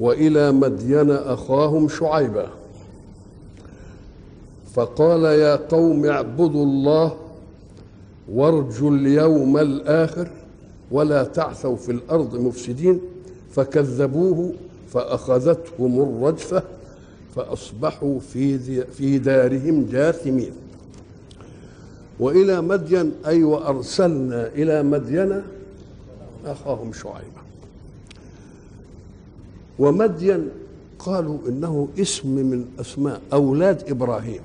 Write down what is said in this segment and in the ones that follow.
وإلى مدين أخاهم شعيبا فقال يا قوم اعبدوا الله وارجوا اليوم الآخر ولا تعثوا في الأرض مفسدين. فكذبوه فأخذتهم الرجفة فأصبحوا في في دارهم جاثمين. وإلى مدين أي وأرسلنا إلى مدين أخاهم شعيبا ومدين قالوا إنه اسم من أسماء أولاد إبراهيم.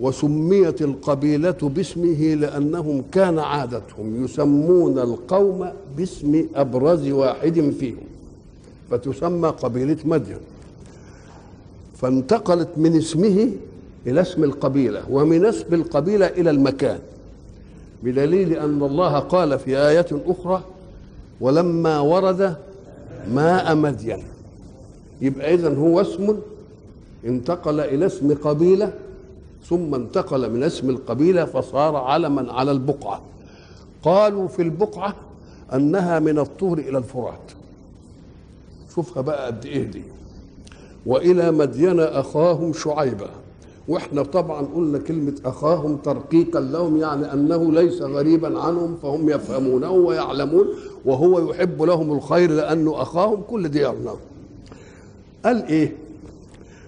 وسميت القبيلة باسمه لأنهم كان عادتهم يسمون القوم باسم أبرز واحد فيهم فتسمى قبيلة مدين. فانتقلت من اسمه إلى اسم القبيلة ومن اسم القبيلة إلى المكان بدليل أن الله قال في آية أخرى ولما ورد ماء مدين. يبقى اذا هو اسم انتقل إلى اسم قبيلة ثم انتقل من اسم القبيلة فصار علما على البقعة. قالوا في البقعة أنها من الطور إلى الفرات. شوفها بقى قد إيه دي. وإلى مدين أخاهم شعيبا وإحنا طبعا قلنا كلمة أخاهم ترقيقا لهم يعني أنه ليس غريبا عنهم فهم يفهمونه ويعلمون وهو يحب لهم الخير لأنه أخاهم كل دي يعلمون قال إيه؟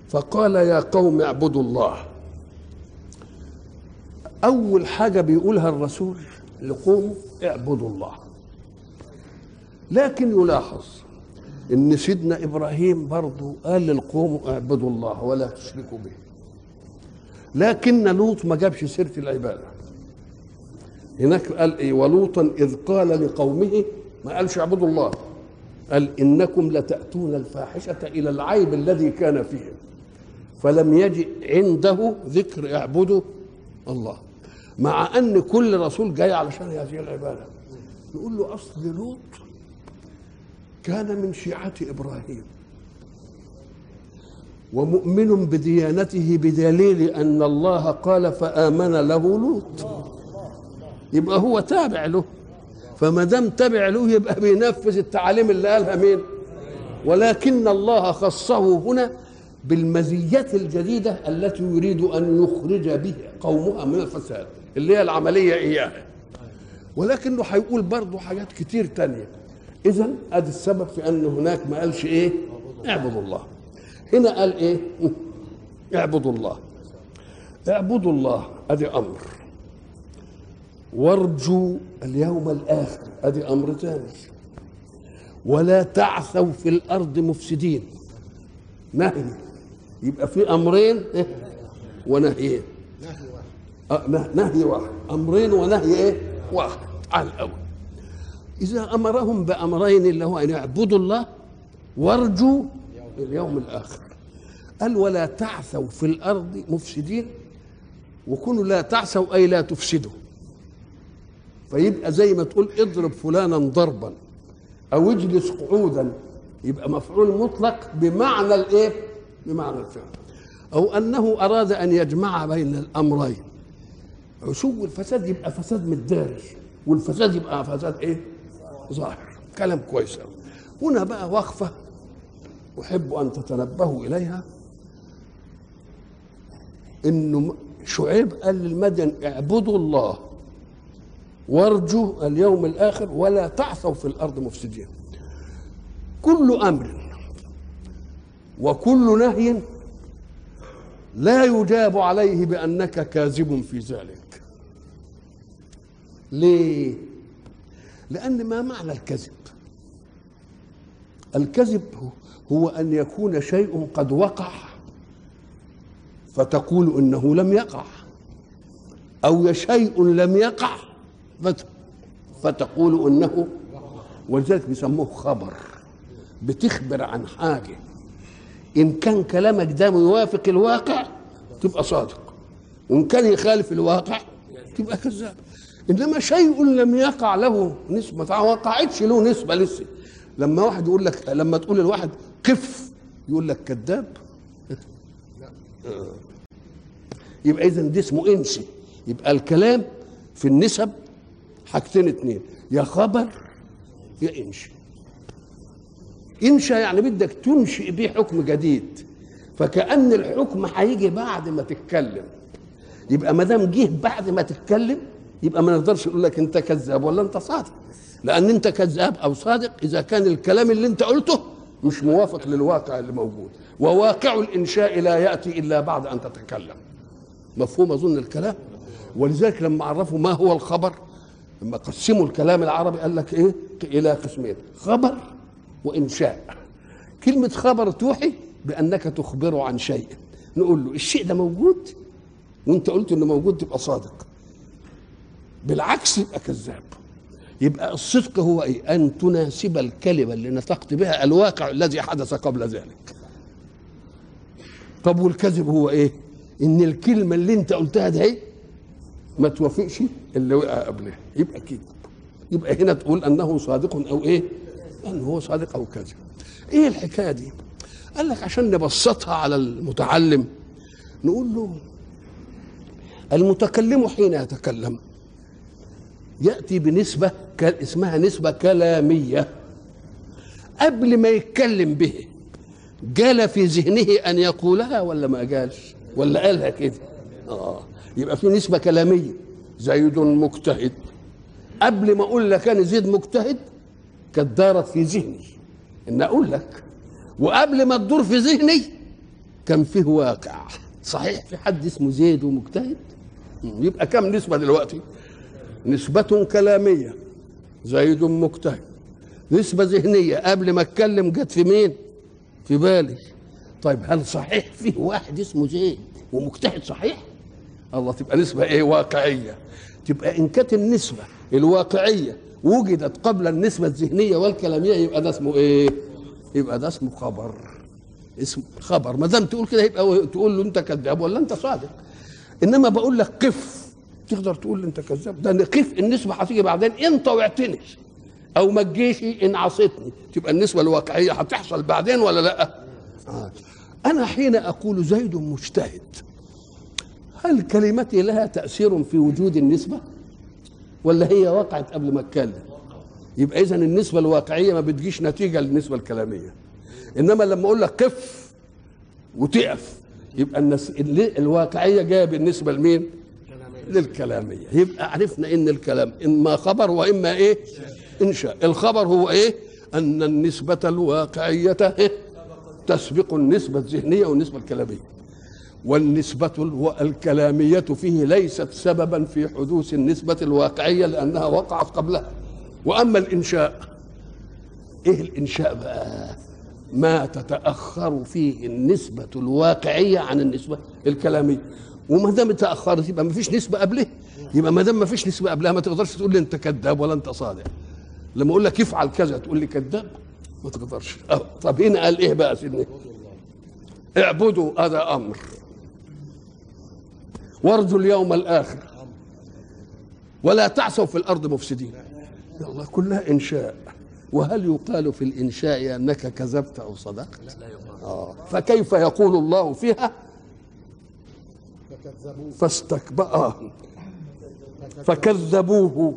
فقال يا قوم اعبدوا الله. أول حاجة بيقولها الرسول لقومه اعبدوا الله. لكن يلاحظ إن سيدنا إبراهيم برضه قال للقوم اعبدوا الله ولا تشركوا به. لكن لوط ما جابش سيرة العبادة. هناك قال إيه؟ ولوطا إذ قال لقومه ما قالش اعبدوا الله. قال إنكم لتأتون الفاحشة إلى العيب الذي كان فيه. فلم يجئ عنده ذكر اعبدوا الله. مع أن كل رسول جاي علشان هذه العبادة. يقول له أصل لوط كان من شيعة إبراهيم. ومؤمن بديانته بدليل أن الله قال فآمن له لوط. يبقى هو تابع له. فما دام تابع له يبقى بينفذ التعاليم اللي قالها مين؟ ولكن الله خصه هنا بالمزيات الجديدة التي يريد أن يخرج به قومها من الفساد اللي هي العملية إياها. ولكنه هيقول برضه حاجات كتير تانية. اذا أدي السبب في أن هناك ما قالش إيه؟ اعبدوا الله. هنا قال إيه؟ اعبدوا الله. اعبدوا الله أدي أمر. وارجوا اليوم الآخر أدي أمر ثاني ولا تعثوا في الأرض مفسدين. نهي. يبقى في أمرين إيه؟ ونهيين آه نهي واحد. أمرين ونهي إيه؟ واحد. على الأول. إذا أمرهم بأمرين اللي هو أن يعبدوا الله وارجوا اليوم الآخر. قال ولا تعثوا في الأرض مفسدين وكونوا لا تعثوا أي لا تفسدوا. فيبقى زي ما تقول اضرب فلانا ضربا أو اجلس قعودا يبقى مفعول مطلق بمعنى الإيه؟ بمعنى الفعل. أو أنه أراد أن يجمع بين الأمرين. عشو الفساد يبقى فساد متدارج والفساد يبقى فساد إيه؟ ظاهر. كلام كويس هنا بقى وقفة أحب أن تتنبهوا إليها. انه شعيب قال للمدن اعبدوا الله وارجوا اليوم الآخر ولا تعثوا في الأرض مفسدين. كل أمر وكل نهي لا يجاب عليه بأنك كاذب في ذلك. ليه؟ لأن ما معنى الكذب؟ الكذب هو أن يكون شيء قد وقع فتقول إنه لم يقع أو شيء لم يقع فتقول إنه ولذلك بيسموه خبر بتخبر عن حاجة. إن كان كلامك ده يوافق الواقع تبقى صادق. وإن كان يخالف الواقع تبقى كذاب. إنما شيء لم يقع له نسبة ما وقعتش له نسبة لسه. لما واحد يقول لك لما تقول لواحد قف. يقول لك كذاب. يبقى اذا ده اسمه إنسي. يبقى الكلام في النسب حاجتين اتنين. يا خبر يا انشاء انشاء يعني بدك تنشئ به حكم جديد. فكأن الحكم هيجي بعد ما تتكلم. يبقى ما دام جه بعد ما تتكلم يبقى ما نقدرش نقول لك أنت كذاب ولا أنت صادق. لأن أنت كذاب أو صادق إذا كان الكلام اللي أنت قلته مش موافق للواقع اللي موجود. وواقع الإنشاء لا يأتي إلا بعد أن تتكلم. مفهوم أظن الكلام؟ ولذلك لما عرفوا ما هو الخبر لما قسموا الكلام العربي قال لك إيه؟ إلى قسمين خبر وإنشاء. كلمة خبر توحي بأنك تخبره عن شيء. نقول له الشيء ده موجود؟ وأنت قلت إنه موجود تبقى صادق. بالعكس يبقى كذاب. يبقى الصدق هو إيه؟ أن تناسب الكلمة اللي نطقت بها الواقع الذي حدث قبل ذلك. طب والكذب هو إيه؟ إن الكلمة اللي أنت قلتها ده إيه ما توافقش اللي وقع قبلها. يبقى كذب يبقى هنا تقول أنه صادق أو إيه؟ انه هو صادق أو كذب إيه الحكاية دي؟ قال لك عشان نبسطها على المتعلم نقول له المتكلم حين يتكلم يأتي بنسبة اسمها نسبة كلامية. قبل ما يتكلم به جال في ذهنه أن يقولها ولا ما جالش؟ ولا قالها كده؟ آه يبقى في نسبة كلامية. زيد مجتهد. قبل ما أقول لك أنا زيد مجتهد كانت دارت في ذهني إن أقول لك. وقبل ما تدور في ذهني كان فيه واقع. صحيح في حد اسمه زيد ومجتهد يبقى كم نسبة دلوقتي؟ نسبة كلامية. زيد مجتهد نسبة ذهنية. قبل ما اتكلم جت في مين؟ في بالي. طيب هل صحيح فيه واحد اسمه زيد ومجتهد صحيح؟ الله تبقى نسبة إيه؟ واقعية. تبقى إن كانت النسبة الواقعية وجدت قبل النسبة الذهنية والكلامية يبقى ده اسمه إيه؟ يبقى ده اسمه خبر. اسم خبر. ما دام تقول كده يبقى تقول له أنت كذاب ولا أنت صادق. إنما بقول لك قف. تقدر تقول انت كذاب. ده قف النسبة هتيجي بعدين. إن طوعتني أو ما تجيش إن عصيتني. تبقى النسبة الواقعية هتحصل بعدين ولا لأ؟ آه. أنا حين أقول زيد مجتهد هل كلمتي لها تأثير في وجود النسبة؟ ولا هي وقعت قبل ما أتكلم؟ يبقى اذا النسبة الواقعية ما بتجيش نتيجة للنسبة الكلامية. إنما لما أقول لك قف وتقف يبقى النس... الواقعية جاية بالنسبة لمين؟ للكلامية. يبقى عرفنا إن الكلام اما خبر وإما إيه؟ إنشاء. الخبر هو إيه؟ أن النسبة الواقعية إيه؟ تسبق النسبة الذهنية والنسبة الكلامية. والنسبة الكلامية فيه ليست سببا في حدوث النسبة الواقعية لأنها وقعت قبلها. وأما الإنشاء إيه الإنشاء بقى؟ ما تتأخر فيه النسبة الواقعية عن النسبة الكلامية. وما دام تأخرت يبقى ما فيش نسبة قبله. يبقى ما دام ما فيش نسبة قبلها ما تقدرش تقول لي أنت كذاب ولا أنت صادق. لما أقول لك افعل كذا تقول لي كذاب ما تقدرش. أه. طب هنا قال إيه بقى سيدنا اعبدوا هذا أمر. وارجوا اليوم الآخر. ولا تعثوا في الأرض مفسدين. يا الله كلها إنشاء. وهل يقال في الإنشاء أنك كذبت أو صدقت؟ آه. فكيف يقول الله فيها؟ فاستكبر. فكذبوه.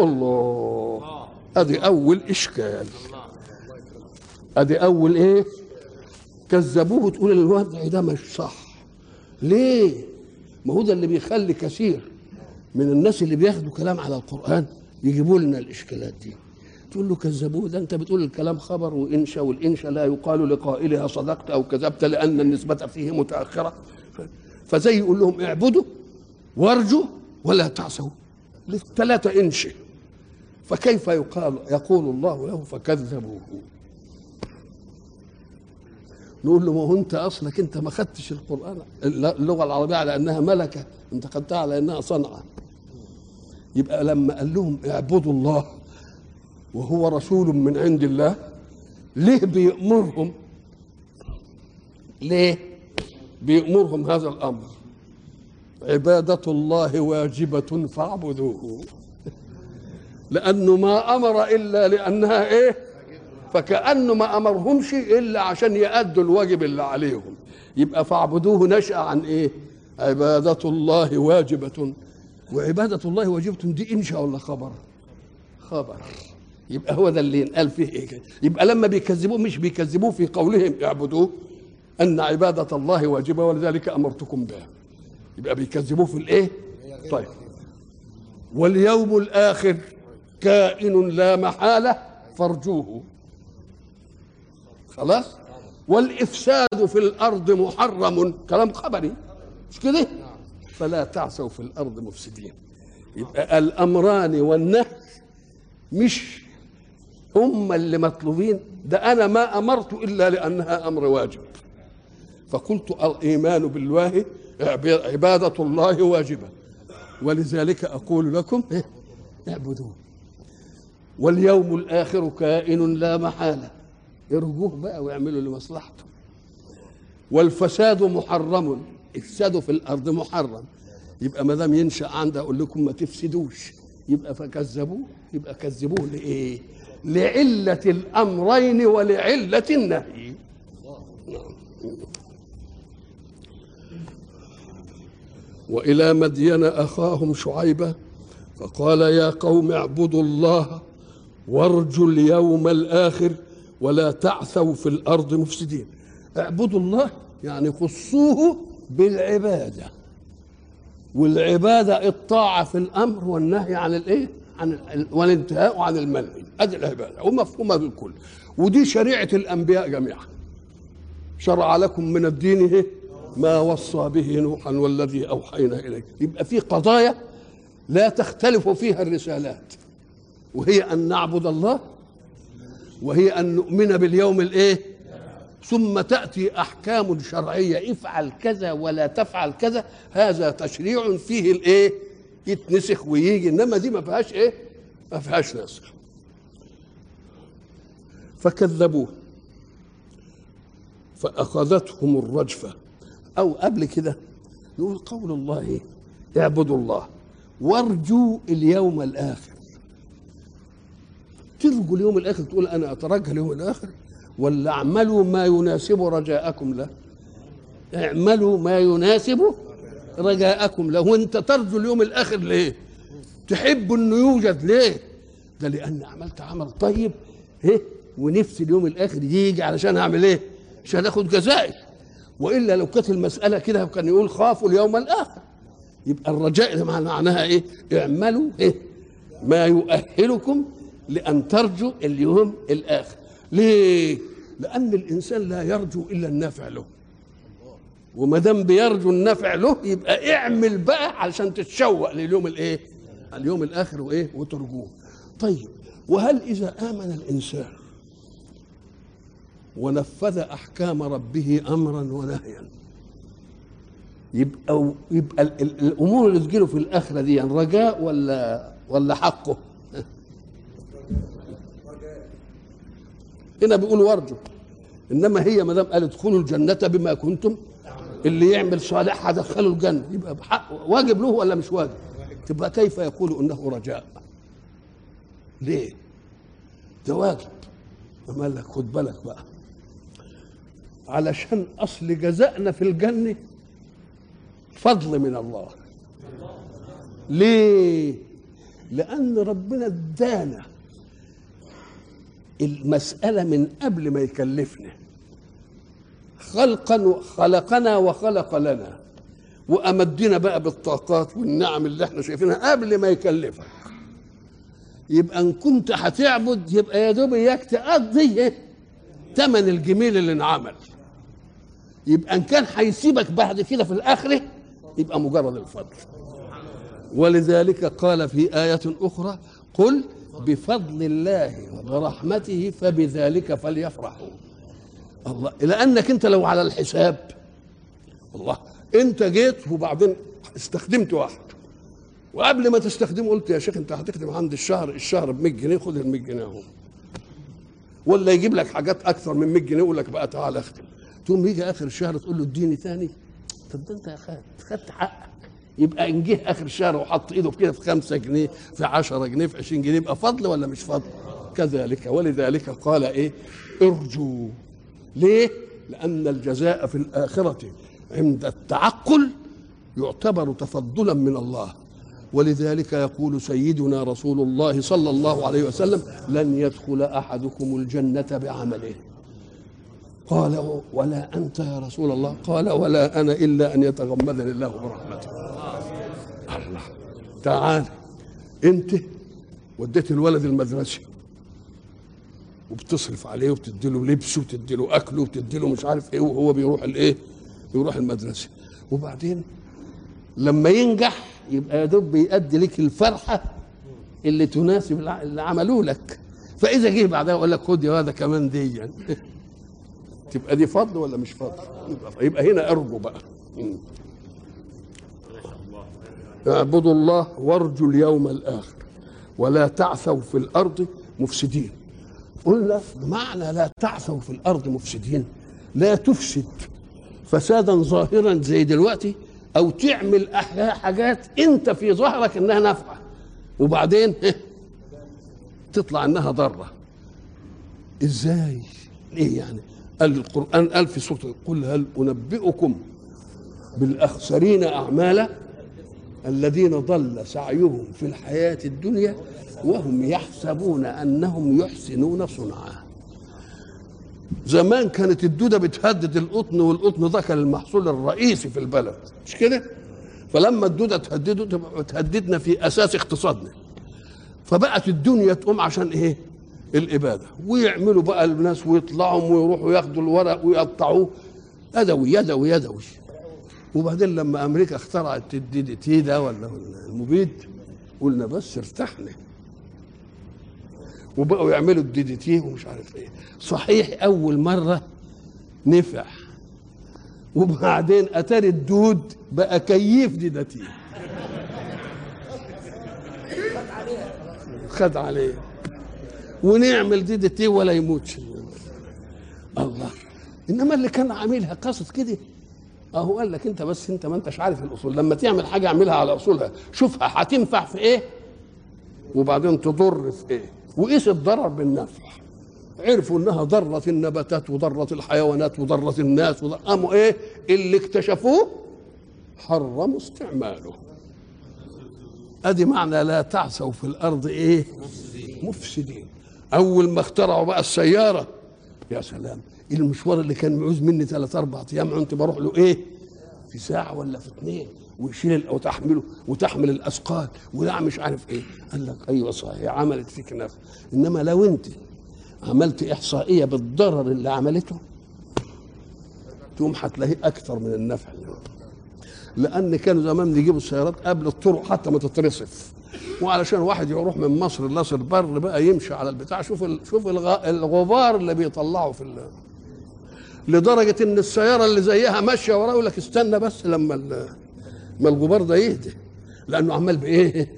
الله. أدي أول إشكال. أدي أول إيه؟ كذبوه. تقول الوضع ده مش صح. ليه؟ ما هو ده اللي بيخلي كثير من الناس اللي بياخدوا كلام على القرآن يجيبوا لنا الإشكالات دي. تقول له كذبوه. ده أنت بتقول الكلام خبر وإنشا والإنشا لا يقال لقائلها صدقت أو كذبت لأن النسبة فيه متأخرة. فزي يقول لهم اعبدوا وارجوا ولا تعصوا ثلاثة انشئ فكيف يقال يقول الله له فكذبوه. نقول له ما هو أنت أصلك أنت ما خدتش القرآن اللغة العربية على أنها ملكة أنت خدتها على أنها صنعة. يبقى لما قال لهم اعبدوا الله وهو رسول من عند الله ليه بيأمرهم؟ ليه؟ بيأمرهم هذا الأمر. عبادة الله واجبة فاعبدوه. لأنه ما أمر إلا لأنها إيه؟ فكأنه ما أمرهمش إلا عشان يأدوا الواجب اللي عليهم. يبقى فاعبدوه نشأ عن إيه؟ عبادة الله واجبة. وعبادة الله واجبة دي إنشاء ولا خبر. خبر. يبقى هو ده اللي ينقال فيه إيه. يبقى لما بيكذبوه مش بيكذبوه في قولهم اعبدوه. أن عبادة الله واجبة ولذلك أمرتكم بها. يبقى بيكذبوه في الإيه؟ طيب. واليوم الآخر كائن لا محالة فارجوه. خلاص؟ والإفساد في الأرض محرم. كلام خبري. مش كده؟ فلا تعثوا في الأرض مفسدين. يبقى الأمران والنهي مش هم اللي مطلوبين ده أنا ما أمرت إلا لأنها أمر واجب. فقلت الإيمان بالله عبادة الله واجبة. ولذلك أقول لكم إيه؟ اعبدوه واليوم الآخر كائن لا محالة. ارجوه بقى واعملوا لمصلحته والفساد محرم. افسادوا في الأرض محرم. يبقى ما دام ينشأ عندي أقول لكم ما تفسدوش. يبقى فكذبوه يبقى كذبوه لإيه؟ لعلة الأمرين ولعلة النهي. وإلى مدين أخاهم شعيبة فقال يا قوم اعبدوا الله وارجوا اليوم الآخر ولا تعثوا في الأرض مفسدين اعبدوا الله يعني خصوه بالعبادة والعبادة الطاعة في الأمر والنهي عن الإيه؟ عن ال- والانتهاء عن المنهي هذه العبادة ومفهومة بالكل ودي شريعة الأنبياء جميعا شرع لكم من الدين إيه؟ ما وصى به نوحا والذي أوحينا إليه يبقى في قضايا لا تختلف فيها الرسالات. وهي أن نعبد الله وهي أن نؤمن باليوم الإيه؟ ثم تأتي أحكام شرعية. افعل كذا ولا تفعل كذا. هذا تشريع فيه الإيه؟ يتنسخ ويجي. إنما دي ما فيهاش إيه؟ ما فيهاش نسخ. فكذبوه فأخذتهم الرجفة. أو قبل كده يقول قول الله إيه؟ اعبدوا الله. وارجوا اليوم الآخر. ترجو اليوم الآخر تقول أنا أترجى اليوم الآخر؟ ولا اعملوا ما يناسب رجاءكم له. اعملوا ما يناسب رجاءكم له. وانت ترجو اليوم الآخر ليه؟ تحب إنه يوجد ليه؟ ده لأن عملت عمل طيب إيه؟ ونفسي اليوم الآخر يجي علشان أعمل إيه؟ عشان آخد جزائي. وإلا لو كانت المسألة كده كان يقول خافوا اليوم الآخر يبقى الرجاء معناها إيه اعملوا إيه ما يؤهلكم لأن ترجوا اليوم الآخر ليه؟ لأن الإنسان لا يرجو إلا النافع له وما دام بيرجو النافع له يبقى اعمل بقى علشان تتشوق لليوم الإيه؟ اليوم الآخر وإيه؟ وترجوه. طيب وهل إذا آمن الإنسان ونفذ أحكام ربه امرا ونهيا يبقى يبقى ال- ال- الأمور اللي تجيله في الآخرة دي يعني رجاء ولا ولا حقه؟ هنا بيقول وارجو إنما هي ما دام قال ادخلوا الجنة بما كنتم اللي يعمل صالح هدخله الجنة يبقى بحق واجب له ولا مش واجب؟ تبقى كيف يقول إنه رجاء؟ ليه؟ ده واجب قال لك خد بالك بقى علشان أصل جزائنا في الجنة فضل من الله. ليه؟ لأن ربنا ادانا المسألة من قبل ما يكلفنا. خلقا خلقنا وخلق لنا. وأمدنا بقى بالطاقات والنعم اللي إحنا شايفينها قبل ما يكلفك. يبقى إن كنت هتعبد يبقى يا دوب إياك تقضي ثمن الجميل اللي انعمل. يبقى إن كان هيسيبك بعد كده في الآخرة يبقى مجرد الفضل. ولذلك قال في آية أخرى قل بفضل الله وبرحمته فبذلك فليفرحوا. الله لأنك أنت لو على الحساب الله أنت جيت وبعدين استخدمت واحد. وقبل ما تستخدمه قلت يا شيخ أنت هتخدم عند الشهر الشهر ب 100 جنيه خد ال 100 جنيه أهو. ولا يجيب لك حاجات أكثر من 100 جنيه يقول لك بقى تعالى اختم. تقوم يجي آخر الشهر تقول له اديني ثاني طب أنت خدت خدت حقك يبقى إن جه آخر الشهر وحط إيده كده في 5 جنيه في 10 جنيه في 20 جنيه يبقى فضل ولا مش فضل؟ كذلك ولذلك قال إيه؟ ارجوا ليه؟ لأن الجزاء في الآخرة عند التعقل يعتبر تفضلا من الله ولذلك يقول سيدنا رسول الله صلى الله عليه وسلم لن يدخل أحدكم الجنة بعمله قال ولا أنت يا رسول الله؟ قال ولا أنا إلا أن يتغمدني الله برحمته. الله. تعال. أنت وديت الولد المدرسة. وبتصرف عليه وبتدي له لبسه وتدي له اكله وتدي له مش عارف إيه وهو بيروح الإيه؟ يروح المدرسة. وبعدين لما ينجح يبقى يا دوب بيأدي لك الفرحة اللي تناسب اللي عملوه لك. فإذا جه بعدها يقول لك خد يا هذا كمان دي يعني. تبقى دي فضل ولا مش فضل؟ يبقى, هنا أرجو بقى. اعبدوا الله وارجوا اليوم الآخر ولا تعثوا في الأرض مفسدين. قلنا بمعنى لا تعثوا في الأرض مفسدين لا تفسد فسادا ظاهرا زي دلوقتي أو تعمل حاجات أنت في ظهرك إنها نافعة. وبعدين تطلع إنها ضارة. إزاي؟ ليه يعني؟ قال القرآن قال في سورة قل هل أنبئكم بالأخسرين أعمالا الذين ضل سعيهم في الحياة الدنيا وهم يحسبون أنهم يحسنون صنعا. زمان كانت الدودة بتهدد القطن والقطن ده كان المحصول الرئيسي في البلد. مش كده؟ فلما الدودة تهدده تهددنا في أساس اقتصادنا. فبقت الدنيا تقوم عشان إيه؟ الإبادة ويعملوا بقى الناس ويطلعوا ويروحوا ياخدوا الورق ويقطعوه. يدوي يدوي يدوي وبعدين لما أمريكا اخترعت الدي دي تي ده ولا المبيد قلنا بس ارتحنا. وبقوا يعملوا ال DDT ومش عارف إيه. صحيح أول مرة نفع. وبعدين أتاري الدود بقى كيف DDT خد عليه. ونعمل DDT ولا يموتش الله. إنما اللي كان عاملها قصد كده. أهو قال لك أنت بس أنت ما أنتش عارف الأصول. لما تعمل حاجة أعملها على اصولها شوفها هتنفع في إيه؟ وبعدين تضر في إيه؟ وقيس الضرر بالنفع. عرفوا إنها ضرت النباتات وضرت الحيوانات وضرت الناس قاموا إيه؟ اللي اكتشفوه حرموا استعماله. أدي معنى لا تعثوا في الأرض إيه؟ مفسدين. أول ما اخترعوا بقى السيارة. يا سلام. المشوار اللي كان معوز مني ثلاث أربع أيام؟ كنت بروح له إيه؟ في ساعة ولا في اثنين ويشيل وتحمله وتحمل الأثقال. ولا مش عارف إيه. قال لك أيوه صحيح عملت فيك نفع إنما لو أنت عملت إحصائية بالضرر اللي عملته تقوم هتلاقيه أكثر من النفع لأن كانوا زمان يجيبوا السيارات قبل الطرق حتى ما تترصف. وعلشان واحد يروح من مصر لمصر بر بقى يمشي على البتاع شوف شوف الغبار اللي بيطلعه في لدرجة إن السيارة اللي زيها ماشية وراه يقول لك استنى بس لما ما الغبار ده يهدى لأنه عمال بايه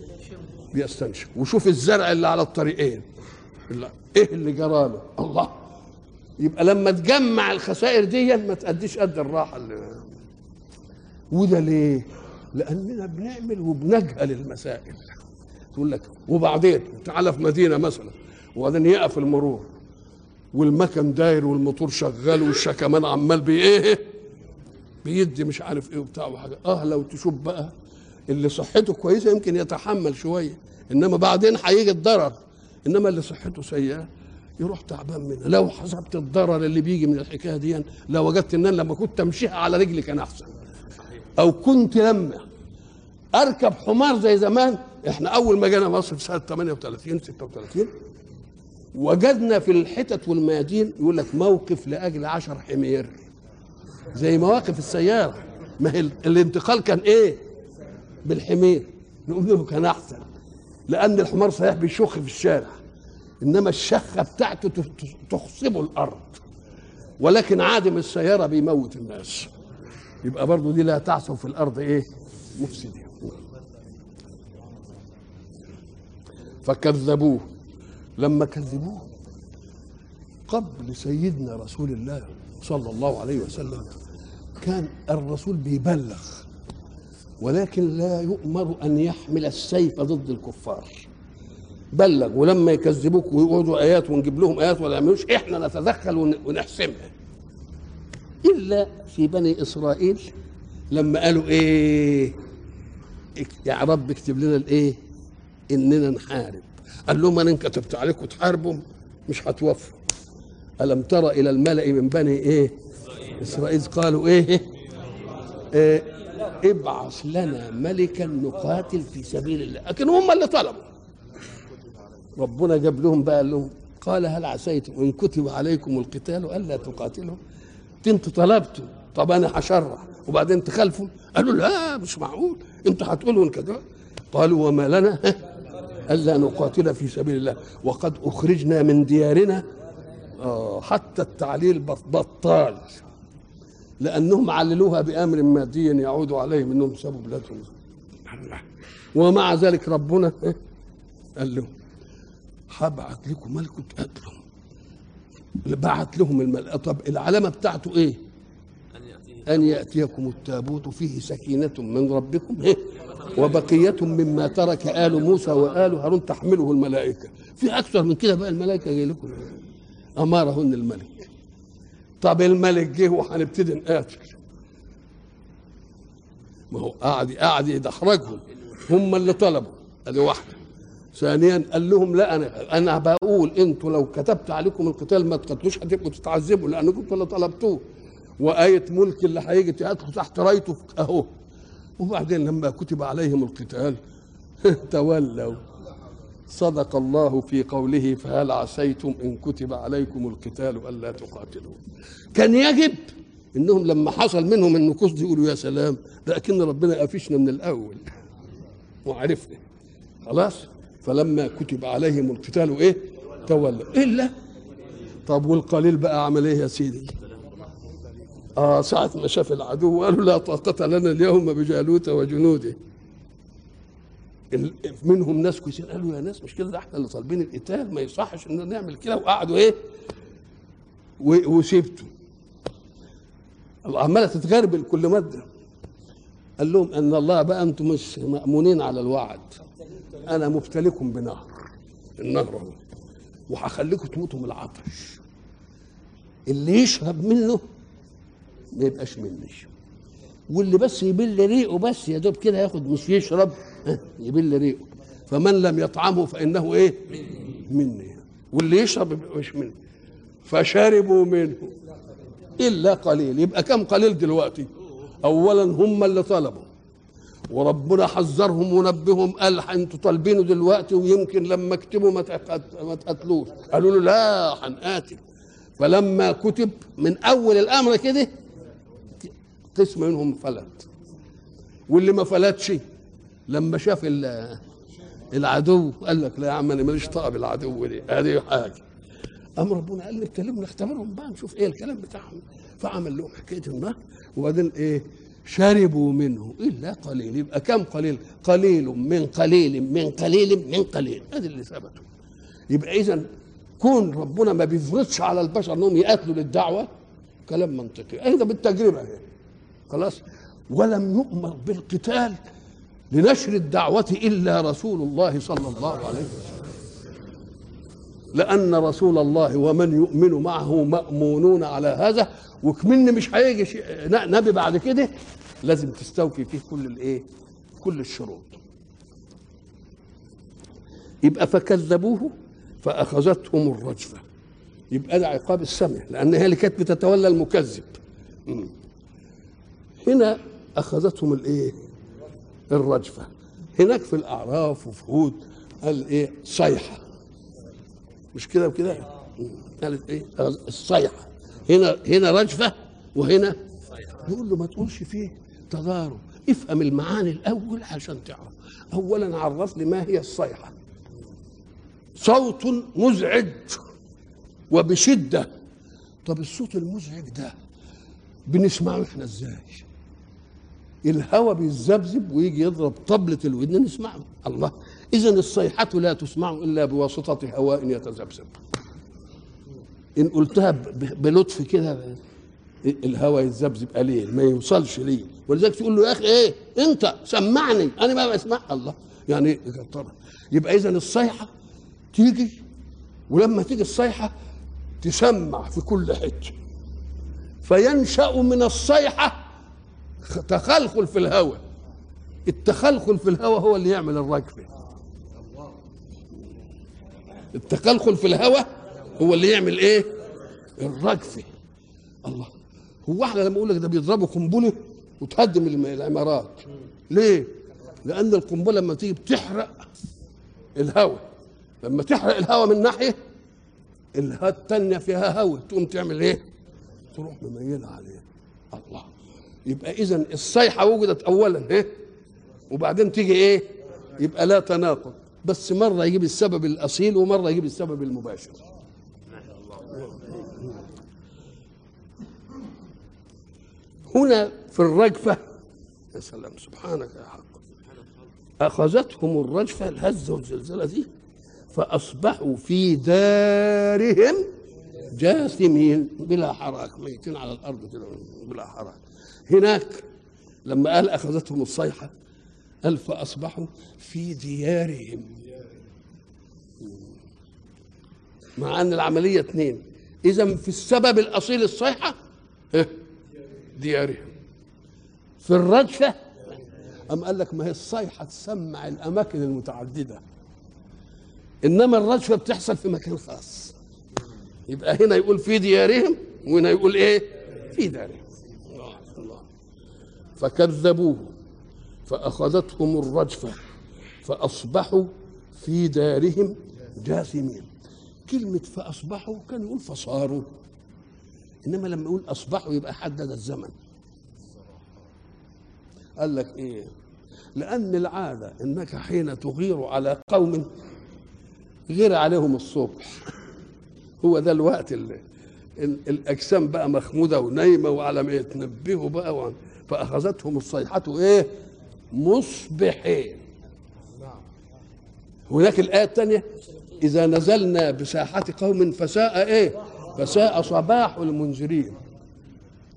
بيستنشق. وشوف الزرع اللي على الطريقين إيه. اللي جراله الله. يبقى لما تجمع الخسائر دي ما تأديش قد الراحة اللي وده ليه؟ لأننا بنعمل وبنجهل المسائل. تقول لك وبعدين تعالى في مدينة مثلا وبعدين يقف المرور والمكن داير والموتور شغال والشكمان عمال بايه بيدي مش عارف إيه وبتاع وحاجة. آه لو تشوف بقى اللي صحته كويسة يمكن يتحمل شوية إنما بعدين هيجي الضرر. إنما اللي صحته سيئة يروح تعبان منها. لو حسبت الضرر اللي بيجي من الحكاية دي لو وجدت إن أنا لما كنت أمشيها على رجلي كان أحسن. أو كنت لما أركب حمار زي زمان إحنا اول ما جينا مصر في سنة 38 36 وجدنا في الحتت والميادين يقول لك موقف لأجل عشر حمير. زي مواقف السيارة. ما هي الانتقال كان إيه؟ بالحمير. نقول له كان أحسن. لأن الحمار صحيح بيشخ في الشارع. إنما الشخة بتاعته تخصبه الأرض. ولكن عادم السيارة بيموت الناس. يبقى برضه دي لا تعثوا في الأرض إيه؟ مفسدين فكذبوه. لما كذبوه قبل سيدنا رسول الله صلى الله عليه وسلم كان الرسول بيبلغ ولكن لا يؤمر أن يحمل السيف ضد الكفار. بلغ ولما يكذبوك ويقعدوا آيات ونجيب لهم آيات ولا يعملوش إحنا نتدخل ون- ونحسمها. إلا في بني إسرائيل لما قالوا إيه يا رب اكتب لنا الإيه؟ إننا نحارب. قال لهم أنا إن كتبت عليكم تحاربوا مش هتوفوا. ألم تر إلى الملأ من بني إيه؟ إسرائيل. قالوا إيه, إيه؟ ابعث لنا ملكا نقاتل في سبيل الله. لكن هم اللي طلبوا ربنا جاب لهم بقى قال لهم قال هل عسيتم إن كتب عليكم القتال ألا تقاتلوا؟ أنتوا طلبتوا. طب أنا هشرع وبعدين تخالفوا قالوا لا مش معقول. أنتوا هتقولوا كده؟ قالوا وما لنا. ألا نقاتل في سبيل الله. وقد أخرجنا من ديارنا آه حتى التعليل بط- بطال. لأنهم عللوها بأمر مادي يعود عليهم إنهم سابوا بلادهم ومع ذلك ربنا إيه؟ قال لهم هبعت لكم ملك تقاتلهم بعت لهم الملك طب العلامة بتاعته إيه؟ أن يأتيكم التابوت فيه سكينة من ربكم إيه؟ وبقية مما ترك آل موسى وآل هارون تحمله الملائكة. في أكثر من كده بقى الملائكة جاي لكم. امرهن الملك. طب الملك جه وهنبتدي نقاتل. ما هو قاعد قاعد يدحرجهم. هم اللي طلبوا. أدي واحدة. ثانيا قال لهم لا أنا أنا بقول أنتوا لو كتبت عليكم القتال ما تقتلوش هتبقوا تتعذبوا لأنكم أنتوا اللي طلبتوه. وآية ملك اللي هيجي تقاتلوا تحت رأيته أهو. وبعدين لما كتب عليهم القتال تولوا. صدق الله في قوله فهل عسيتم إن كتب عليكم القتال ألا تقاتلوا؟ كان يجب إنهم لما حصل منهم النكوص دي يقولوا يا سلام اكن ربنا قافشنا من الأول. وعرفنا. خلاص؟ فلما كتب عليهم القتال إيه تولوا. إلا؟ طب والقليل بقى عمل إيه يا سيدي؟ آه ساعة ما شاف العدو قالوا لا طاقة لنا اليوم بجالوت وجنوده. منهم ناس كويسين. قالوا يا ناس مش كده؟ ده إحنا اللي طالبين القتال ما يصحش إن نعمل كده. وقعدوا إيه؟ و- وسيبته. عمالة تتغربل كل مادة. قال لهم إن الله بقى أنتم مش مأمونين على الوعد. أنا مبتليكم بنهر. النهر أهو. وهخليكم تموتوا من العطش. اللي يشرب منه ما يبقاش مني واللي بس يبل ريقه بس يا دوب كده ياخد مش يشرب يبل ريقه. فمن لم يطعمه فإنه إيه؟ مني واللي يشرب يبقى مش مني فشربوا منه. إلا قليل. يبقى كم قليل دلوقتي؟ اولا هم اللي طلبوا. وربنا حذرهم ونبههم. قال أنتوا طالبينه دلوقتي ويمكن لما اكتبوا ما تقتلوش. قالوا له لا هنقاتل. فلما كتب من أول الأمر كده قسم منهم فلت. واللي ما فلتش لما شاف ال- العدو قال لك لا يا عم أنا ماليش طاقة بالعدو دي هذه حاجة. قام ربنا قال نبتليهم نختبرهم بقى نشوف إيه الكلام بتاعهم. فعمل لهم حكايه النهر وبعدين إيه شربوا منه. إلا قليل يبقى كم قليل؟ قليل من قليل من قليل من قليل. ادي اللي ثبتوا يبقى اذا كون ربنا ما بيفرضش على البشر إنهم يقاتلوا للدعوة كلام منطقي. أيضا بالتجربة هي خلاص ولم يؤمر بالقتال لنشر الدعوة إلا رسول الله صلى الله عليه وسلم لأن رسول الله ومن يؤمن معه مأمونون على هذا وكمن مش هيجي نبي بعد كده لازم تستوفي فيه كل الإيه؟ كل الشروط. يبقى فكذبوه فأخذتهم الرجفة. يبقى ده عقاب السمع لأن هي اللي كانت بتتولى المكذب. هنا أخذتهم الإيه؟ الرجفة. هناك في الأعراف وفي هود قال إيه؟ صيحة. مش كده وكده؟ قالت إيه؟ الصيحة. هنا هنا رجفة وهنا يقول له ما تقولش فيه تضارب. افهم المعاني الأول عشان تعرف. اولا عرف لي ما هي الصيحة. صوت مزعج وبشدة. طب الصوت المزعج ده بنسمعه إحنا إزاي؟ الهواء بيتذبذب ويجي يضرب طبلة الودن نسمعه. الله. اذا الصيحة لا تسمع إلا بواسطة هواء يتذبذب. إن قلتها بلطف كده الهواء يتذبذب قليل ما يوصلش ليه ولذلك تقول له يا أخي إيه؟ أنت سمعني أنا ما بسمع. الله. يعني إيه؟ طبعا. يبقى اذا الصيحة تيجي ولما تيجي الصيحة تسمع في كل حتة. فينشأ من الصيحة تخلخل في الهواء التخلخل في الهواء هو اللي يعمل الرجفه التخلخل في الهواء هو اللي يعمل إيه؟ الرجفه الله. هو إحنا لما أقول لك ده بيضربوا قنبلة وتهدم العمارات. ليه؟ لأن القنبلة لما تيجي بتحرق الهواء لما تحرق الهواء من ناحية الها التانية فيها هواء تقوم تعمل إيه؟ تروح مميلة عليه. الله. يبقى اذا الصيحة وجدت اولا إيه وبعدين تيجي إيه؟ يبقى لا تناقض. بس مرة يجيب السبب الأصيل ومرة يجيب السبب المباشر. هنا في الرجفة يا سلام سبحانك يا حق. أخذتهم الرجفة الهزه والزلزلة دي فأصبحوا في دارهم جاثمين بلا حراك ميتين على الأرض بلا حراك هناك لما قال أخذتهم الصيحة قال فأصبحوا في ديارهم. مع أن العملية اثنين اذا في السبب الأصيل الصيحة إيه؟ ديارهم. في الرجفة أم قال لك ما هي الصيحة تسمع الأماكن المتعددة. إنما الرجفة بتحصل في مكان خاص. يبقى هنا يقول في ديارهم وهنا يقول إيه؟ في دارهم. الله فكذبوه فأخذتهم الرجفة فأصبحوا في دارهم جاثمين. كلمة فأصبحوا كان يقول فصاروا إنما لما يقول أصبحوا يبقى حدد الزمن. قال لك إيه؟ لأن العادة إنك حين تغير على قوم غير عليهم الصبح. هو ده الوقت اللي ال- الأجسام بقى مخمودة ونايمة وعلى ما يتنبهوا بقى وعن فأخذتهم الصيحة إيه؟ مصبحين. هناك الآية الثانية إذا نزلنا بساحة قوم فساء إيه؟ فساء صباح المنذرين.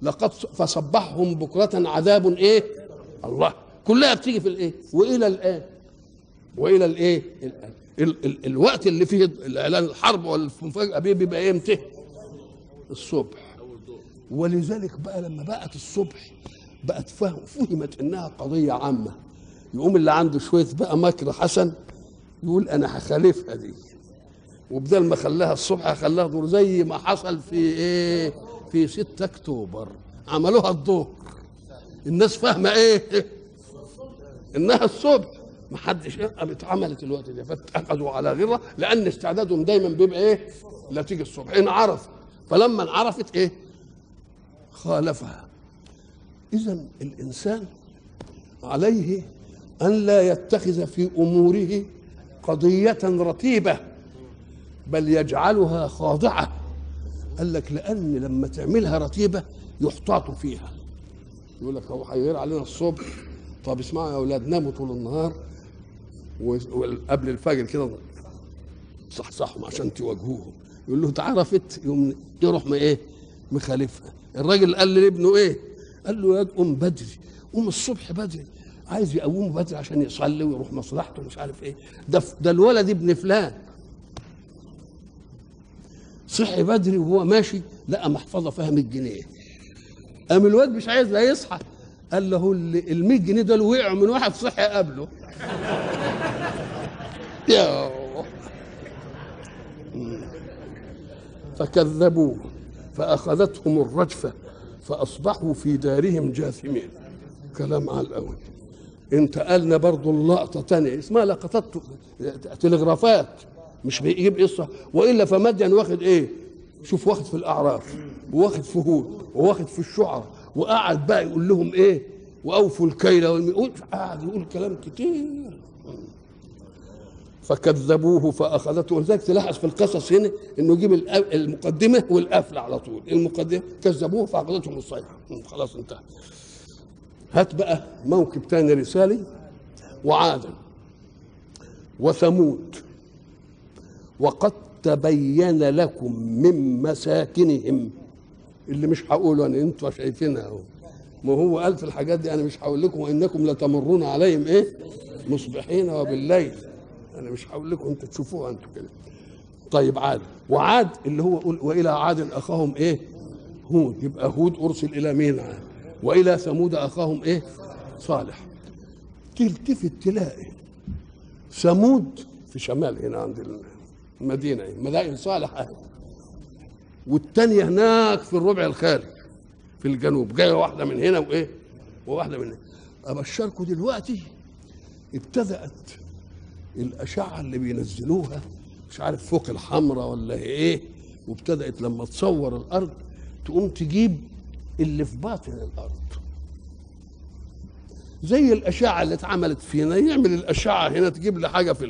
لقد فصبحهم بكرة عذاب إيه؟ الله. كلها بتيجي في الإيه؟ وإلى الان وإلى الإيه؟ الان ال ال الوقت اللي فيه الإعلان الحرب والمفاجأة بيه بيبقى إيه؟ إمتى؟ الصبح. ولذلك بقى لما بقت الصبح بقت فهم فهمت إنها قضية عامة. يقوم اللي عنده شوية بقى مكر حسن يقول أنا هخالفها دي وبدل ما خلاها الصبح خلاها دور زي ما حصل في إيه؟ في 6 أكتوبر. عملوها الظهر. الناس فاهمة إيه؟ إنها الصبح. ما حدش قامت عملت الوقت ده فاتخذوا على غرة لأن استعدادهم دايما بيبقى إيه؟ لا تيجي الصبح. إن عرف. فلما انعرفت إيه؟ خالفها. اذا الإنسان عليه أن لا يتخذ في أموره قضية رتيبة بل يجعلها خاضعة. قال لك لأن لما تعملها رتيبة يحتاط فيها. يقول لك هو هيغير علينا الصبح. طب اسمعوا يا أولاد ناموا طول النهار. وقبل الفجر كده صحصحهم عشان تواجهوهم. يقول له اتعرفت يقوم يروح ما إيه مخالفها. الراجل قال لابنه إيه قال له يا قوم بدري قوم الصبح بدري عايز يقومه بدري عشان يصلي ويروح مصلحته مش عارف إيه. ده ده الولد ابن فلان. صحي بدري وهو ماشي لقى محفظة فيها 100 جنيه. قام الواد مش عايز لا يصحى قال له ال 100 جنيه دول وقعوا من واحد صحي قبله. فكذبوه فأخذتهم الرجفة فأصبحوا في دارهم جاثمين. كلام على الأول. انتقلنا برضو اللقطة تانية. اسمها لقطات تلغرافات. مش بيجيب قصة. وإلا فمدين واخد إيه؟ شوف واخد في الأعراف وواخد في هود وواخد في الشعر. وقعد بقى يقول لهم إيه؟ وأوفوا الكيل قعد يقول كلام كتير. فكذبوه فأخذته. ولذلك تلاحظ في القصص هنا إنه يجيب المقدمة والقفله على طول. المقدمة كذبوه فأخذتهم الصيحة. خلاص انتهى. هات بقى موكب تاني رسالي وعادا. وثمود. وقد تبين لكم من مساكنهم. اللي مش هقوله أنا أنتوا شايفينها أهو. ما هو قال في الحاجات دي أنا مش هقول لكم وإنكم لتمرون عليهم إيه؟ مصبحين وبالليل. أنا مش هقول لكم أنتوا تشوفوها أنتوا كده. طيب عاد وعاد اللي هو وإلى عاد أخاهم إيه؟ هود. يبقى هود أرسل إلى مين؟ عاد وإلى ثمود أخاهم إيه؟ صالح. تلتفت تلاقي ثمود في شمال هنا عند المدينة مدائن صالح اهي والتانية هناك في الربع الخارج في الجنوب. جاية واحدة من هنا وإيه؟ وواحدة من هنا. أبشركم دلوقتي ابتدأت الأشعة اللي بينزلوها مش عارف فوق الحمراء ولا إيه وابتدأت لما تصور الأرض تقوم تجيب اللي في باطن الأرض. زي الأشعة اللي اتعملت فينا يعمل الأشعة هنا تجيب لي حاجة في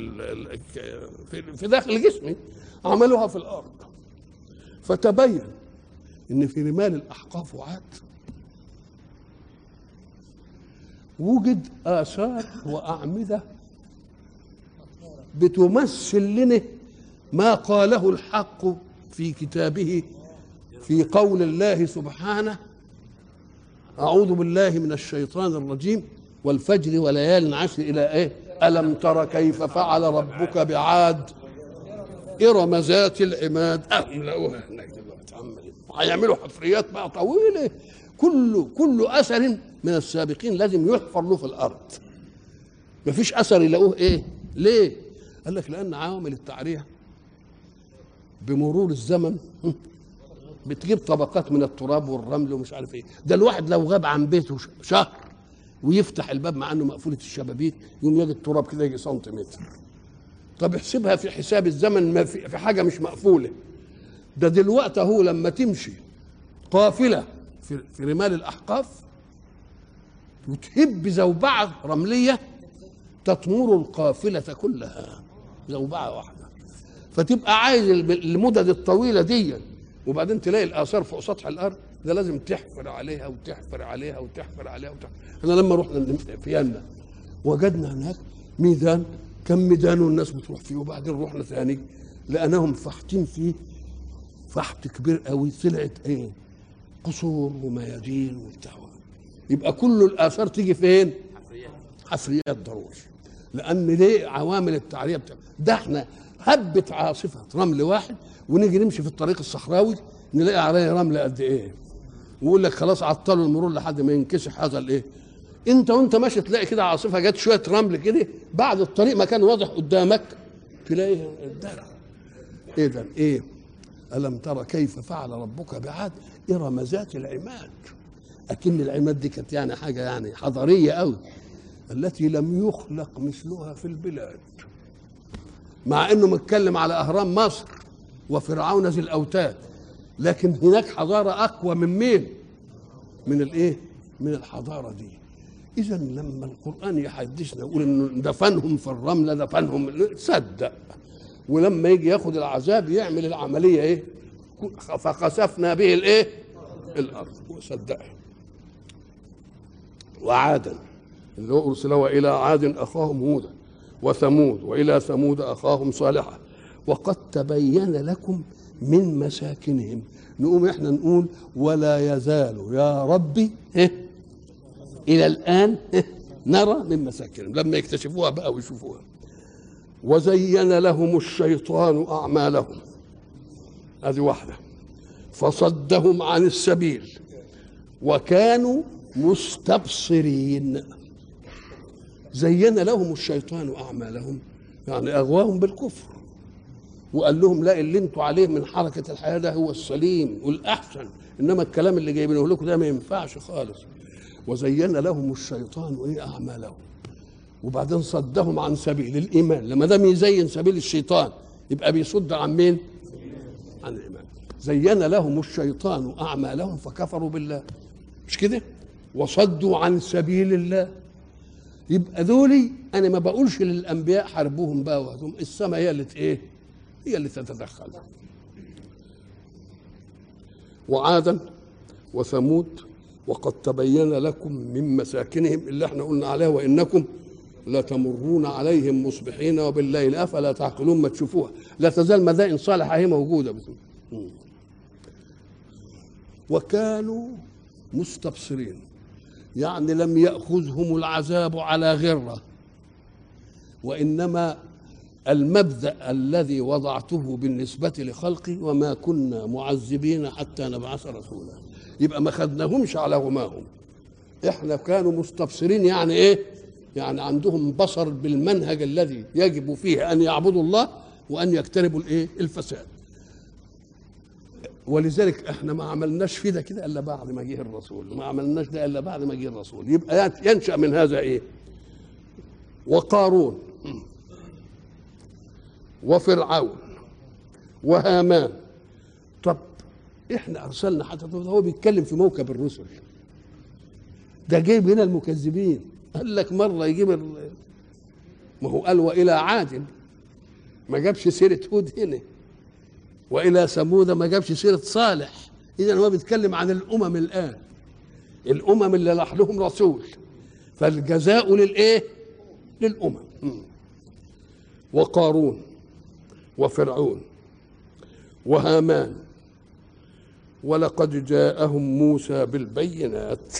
في, داخل جسمي عملوها في الأرض. فتبين إن في رمال الأحقاف وعاد. وجد آثار وأعمدة بتمثل لنا ما قاله الحق في كتابه في قول الله سبحانه أعوذ بالله من الشيطان الرجيم والفجر وليال عشر إلى إيه؟ ألم تر كيف فعل ربك بعاد؟ إرم ذات العماد. عمالين هيعملوا حفريات بقى طويلة. كل كل أثر من السابقين لازم يحفر له في الأرض. مفيش أثر يلاقوه إيه؟ ليه؟ قال لك لأن عوامل التعرية بمرور الزمن بتجيب طبقات من التراب والرمل ومش عارف إيه. ده الواحد لو غاب عن بيته شهر ويفتح الباب مع إنه مقفوله الشبابيك يقوم يجد التراب كده يجي سنتيمتر. طب احسبها في حساب الزمن ما في, في حاجة مش مقفولة. ده دلوقتي هو لما تمشي قافلة في, في رمال الأحقاف وتهب زوبعة رملية تطمر القافلة كلها. زوبعه واحدة. فتبقى عايز المدد الطويلة دي وبعدين تلاقي الآثار فوق سطح الأرض ده لازم تحفر عليها وتحفر عليها وتحفر عليها وتحفر. إحنا لما رحنا في ينا وجدنا هناك ميدان كم ميدان والناس بتروح فيه وبعدين رحنا ثاني لقيناهم فاحتين فيه فحت كبير قوي طلعت إيه قصور وميادين وبتاع. يبقى كل الآثار تيجي فين؟ حفريات ضروري. لأن ليه عوامل التعريه بتاع ده إحنا هبه عاصفة رمل واحد ونيجي نمشي في الطريق الصحراوي نلاقي عليه رمل قد إيه. ويقول لك خلاص عطلوا المرور لحد ما ينكشف هذا الايه أنت وأنت ماشي تلاقي كده عاصفة جت شوية رمل كده بعد الطريق ما كان واضح قدامك تلاقي الدرع. إيه ده؟ إيه؟ ألم ترى كيف فعل ربك بعاد؟ إرم ذات العماد. أكن العماد دي كانت يعني حاجة يعني حضارية قوي التي لم يخلق مثلها في البلاد. مع إنه متكلم على أهرام مصر وفرعون ذي الأوتاد لكن هناك حضارة أقوى من مين؟ من الإيه؟ من الحضارة دي. إذا لما القرآن يحدثنا يقول انه دفنهم في الرمله دفنهم صدق. ولما يجي ياخد العذاب يعمل العملية إيه؟ فخسفنا به الإيه؟ الأرض. وصدقها وعادا. هو أرسل إلى عاد أخاهم هودا وثمود وإلى ثمود أخاهم صالحا وقد تبين لكم من مساكنهم. نقوم إحنا نقول ولا يزال يا ربي إيه؟ إلى الآن إيه؟ نرى من مساكنهم. لما يكتشفوها بقى ويشوفوها. وزين لهم الشيطان أعمالهم. هذه واحدة. فصدهم عن السبيل. وكانوا مستبصرين. زين لهم الشيطان أعمالهم يعني أغواهم بالكفر. وقال لهم لا اللي أنتوا عليه من حركة الحياة ده هو السليم والأحسن إنما الكلام اللي جايبينه لكم ده ما ينفعش خالص. وزين لهم الشيطان إيه أعمالهم. وبعدين صدهم عن سبيل الإيمان. لما دام يزين سبيل الشيطان يبقى بيصد عن مين؟ عن الإيمان. زين لهم الشيطان أعمالهم فكفروا بالله. مش كده؟ وصدوا عن سبيل الله. يبقى دولي أنا ما بقولش للأنبياء حاربوهم بقى وهدوم. السماء هي اللي إيه؟ هي اللي تتدخل. وعادا وثمود وقد تبين لكم من مساكنهم اللي إحنا قلنا عليها وإنكم لا تمرون عليهم مصبحين وبالليل. أفلا تعقلون ما تشوفوها؟ لا تزال مدائن صالحة هي موجودة. وكانوا مستبصرين. يعني لم يأخذهم العذاب على غرة. وإنما المبدا الذي وضعته بالنسبة لخلقي وما كنا معذبين حتى نبعث رسولا. يبقى ما خدناهمش على غماهم. إحنا كانوا مستبصرين يعني إيه؟ يعني عندهم بصر بالمنهج الذي يجب فيه أن يعبدوا الله وأن يجتنبوا الإيه؟ الفساد. ولذلك إحنا ما عملناش في ده كده إلا بعد ما جه الرسول. ما عملناش ده إلا بعد ما جه الرسول. يبقى ينشأ من هذا إيه؟ وقارون وفرعون وهامان. طب إحنا أرسلنا حتى هو بيتكلم في موكب الرسل. ده جايب هنا المكذبين. قال لك مرة يجيب. ما هو قال وإلى عاد. ما جابش سيرة هود هنا. وإلى ثمود ما جابش سيرة صالح. اذا هو بيتكلم عن الأمم الآن. الأمم اللي راح لهم رسول. فالجزاء للإيه؟ للأمم. وقارون وفرعون وهامان. ولقد جاءهم موسى بالبينات.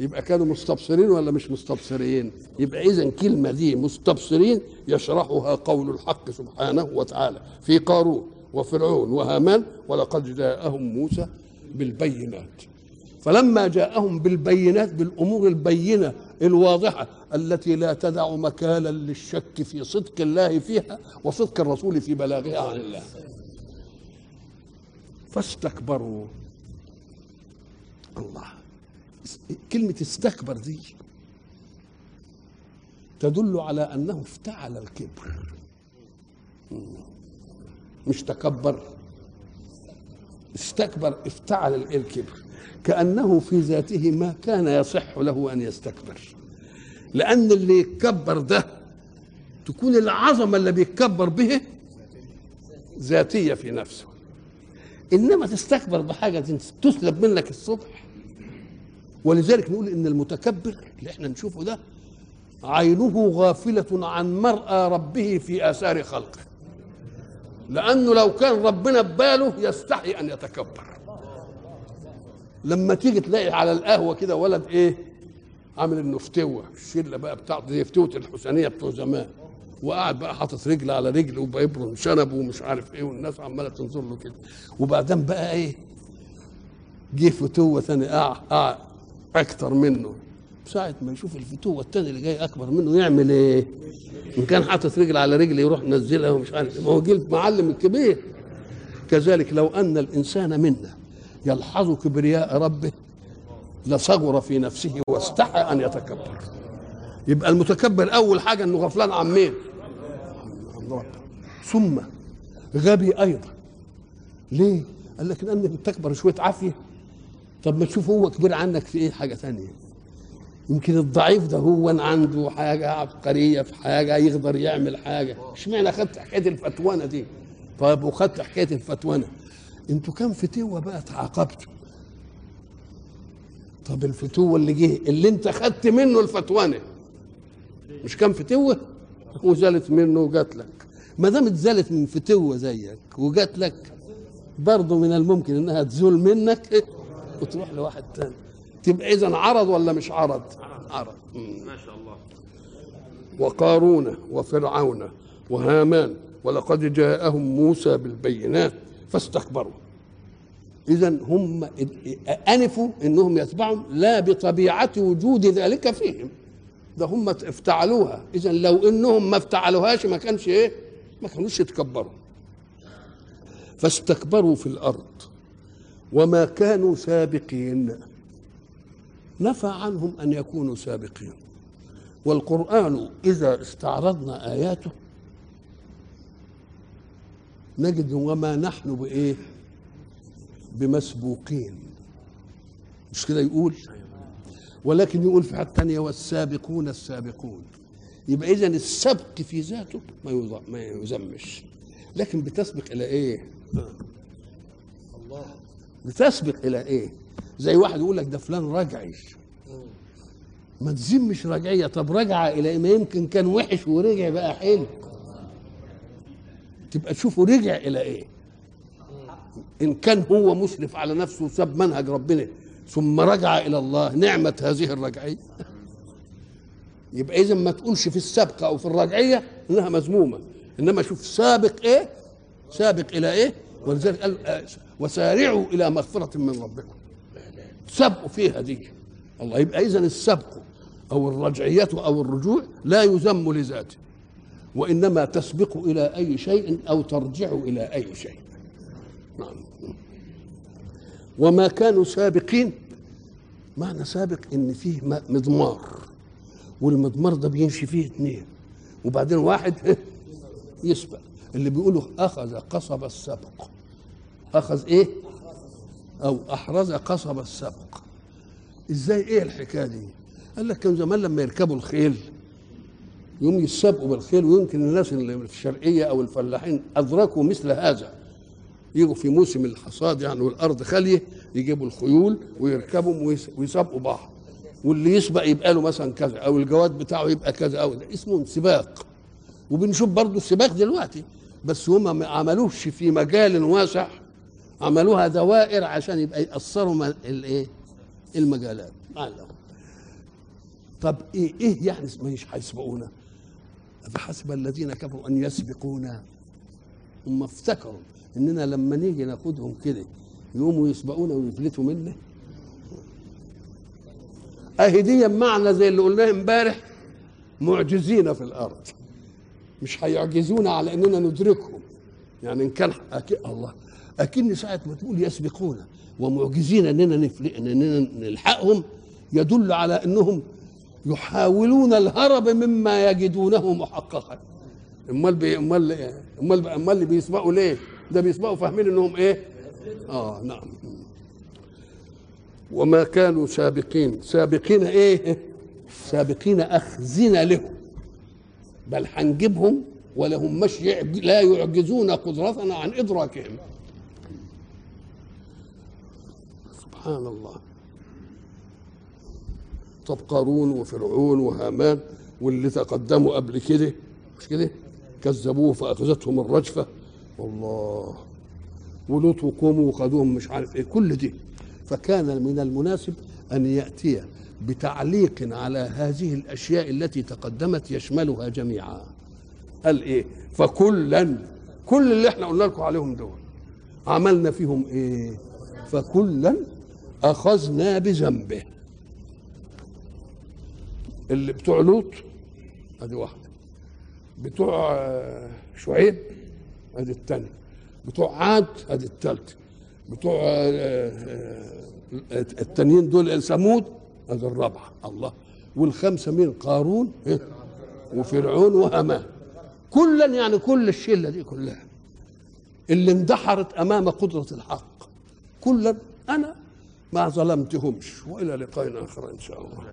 يبقى كانوا مستبصرين ولا مش مستبصرين؟ يبقى اذا كلمة دي مستبصرين يشرحها قول الحق سبحانه وتعالى في قارون. وفرعون وهامان ولقد جاءهم موسى بالبينات. فلما جاءهم بالبينات بالأمور البينة الواضحة التي لا تدع مكانا للشك في صدق الله فيها وصدق الرسول في بلاغها عن الله. فاستكبروا. الله. كلمة استكبر دي تدل على أنه افتعل الكبر. مش تكبر استكبر افتعل الكبر كأنه في ذاته ما كان يصح له أن يستكبر. لأن اللي يتكبر ده تكون العظمة اللي بيتكبر به ذاتية في نفسه. إنما تستكبر بحاجة تسلب منك الصبح. ولذلك نقول إن المتكبر اللي إحنا نشوفه ده عينه غافلة عن مرأى ربه في آثار خلقه. لأنه لو كان ربنا بباله يستحي أن يتكبر. لما تيجي تلاقي على القهوة كده ولد إيه؟ عامل إنه فتوه الشلة بقى بتاعته زي فتوه الحسينية بتوع زمان. وقاعد بقى حاطط رجل على رجل وبيبرم شنبه ومش عارف إيه والناس عمالة تنظر له كده. وبعدين بقى إيه؟ جه فتوه ثاني قاع قاع أكتر منه. ساعة ما يشوف الفتوة التاني اللي جاي أكبر منه يعمل إيه؟ إن كان حاطط رجل على رجل يروح منزلها ومش عارف ما هو جيل معلم الكبير. كذلك لو أن الإنسان منا يلحظ كبرياء ربه لصغر في نفسه واستحى أن يتكبر. يبقى المتكبر أول حاجة إنه غفلان عن مين؟ عن رب ثم غبي أيضا. ليه؟ قال لك لأن تكبر شوية عافية. طب ما تشوف هو كبير عنك في إيه؟ حاجة ثانية يمكن الضعيف ده هو عنده حاجة عبقرية في حاجة يقدر يعمل حاجة. اشمعنى خدت حكاية الفتوانة دي؟ طيب وخدت حكاية الفتوانة. أنتوا كم فتوة بقى تعاقبتوا؟ طب الفتوة اللي جه اللي انت خدت منه الفتوانة مش كان فتوة؟ وزالت منه وجات لك. ما دام اتزالت من فتوة زيك وجات لك برضه من الممكن إنها تزول منك وتروح لواحد تاني. تبقى اذا عرض ولا مش عرض؟ عرض. ما شاء الله. وقارون وفرعون وهامان ولقد جاءهم موسى بالبينات فاستكبروا. اذا هم أنفوا إنهم يتبعوا لا بطبيعة وجود ذلك فيهم. ده هم افتعلوها. اذا لو إنهم ما افتعلوهاش ما كانش إيه؟ ما كانوش يتكبروا. فاستكبروا في الأرض وما كانوا سابقين. نفى عنهم أن يكونوا سابقين. والقرآن إذا استعرضنا آياته نجد وما نحن بإيه؟ بمسبوقين. مش كده يقول؟ ولكن يقول في حتة ثانية والسابقون السابقون. يبقى اذا السبق في ذاته ما ما يذمش. لكن بتسبق إلى إيه؟ بتسبق إلى إيه؟ زي واحد يقول لك ده فلان رجعي ما تذمش رجعيه طب رجع إلى؟ ما يمكن كان وحش ورجع بقى حلو. تبقى تشوفه رجع إلى إيه؟ إن كان هو مسرف على نفسه وساب منهج ربنا ثم رجع إلى الله نعمة هذه الرجعية. يبقى اذا ما تقولش في السابقة أو في الرجعية إنها مذمومة. إنما شوف سابق إيه؟ سابق إلى إيه؟ ولذلك قال آه، وسارعوا إلى مغفرة من ربكم. سبقوا فيها دي الله يبقى اذا السبق أو الرجعية أو الرجوع لا يذم لذاته وإنما تسبق إلى أي شيء أو ترجع إلى أي شيء. نعم. وما كانوا سابقين معنى سابق إن فيه مضمار والمضمار ده بيمشي فيه اثنين وبعدين واحد يسبق. اللي بيقولوا أخذ قصب السبق. أخذ إيه؟ أو أحرز قصب السبق. إزاي إيه الحكاية دي؟ قال لك كان زمان لما يركبوا الخيل يوم يسابقوا بالخيل ويمكن الناس اللي في الشرقية أو الفلاحين أدركوا مثل هذا يجوا في موسم الحصاد يعني والأرض خالية يجيبوا الخيول ويركبوا ويس- ويسابقوا بعض. واللي يسبق يبقى له مثلا كذا أو الجواد بتاعه يبقى كذا أو ده اسمه سباق. وبنشوف برضه السباق دلوقتي بس هم ما عملوش في مجال واسع عملوها دوائر عشان يبقى يأثروا م- الايه المجالات. معلم. طب إيه إيه يعني مش هيسبقونا؟ فحسب الذين كفروا أن يسبقونا؟ هم افتكروا إننا لما نيجي ناخدهم كده يقوموا يسبقونا ويفلتوا منا اهي دي معنى زي اللي قلناه امبارح معجزين في الأرض. مش هيعجزونا على إننا ندركهم. يعني إن كان أكي الله. أكن ساعة ما تقول يسبقونا ومعجزين أننا نفلق أننا نلحقهم يدل على أنهم يحاولون الهرب مما يجدونه محققا أمال أمال أمال أمال اللي بيسبقوا ليه؟ ده بيسبقوا فاهمين إنهم إيه؟ آه نعم وما كانوا سابقين سابقين إيه؟ سابقين اخذين لهم بل هنجيبهم ولا هم مش. لا يعجزون قدرتنا عن إدراكهم سبحان الله. طب قارون وفرعون وهامان واللي تقدموا قبل كده مش كده؟ كذبوه فأخذتهم الرجفة. والله. ولوط وقوموا وخذوهم مش عارف إيه كل دي. فكان من المناسب أن يأتي بتعليق على هذه الأشياء التي تقدمت يشملها جميعا. قال إيه؟ فكلا كل اللي إحنا قلنا لكم عليهم دول. عملنا فيهم إيه؟ فكلا أخذنا بذنبه. اللي بتوع لوط ادي واحدة. بتوع آه، شعيب ادي الثانية. بتوع عاد ادي الثالثة. بتوع آه، آه، التانيين دول ثمود ادي الرابعة. الله. والخمسة مين؟ قارون إيه؟ وفرعون وهامان. كلا يعني كل الشله دي كلها. اللي اندحرت أمام قدرة الحق. كلا أنا ما ظلمتهمش وإلى لقاء آخر إن شاء الله.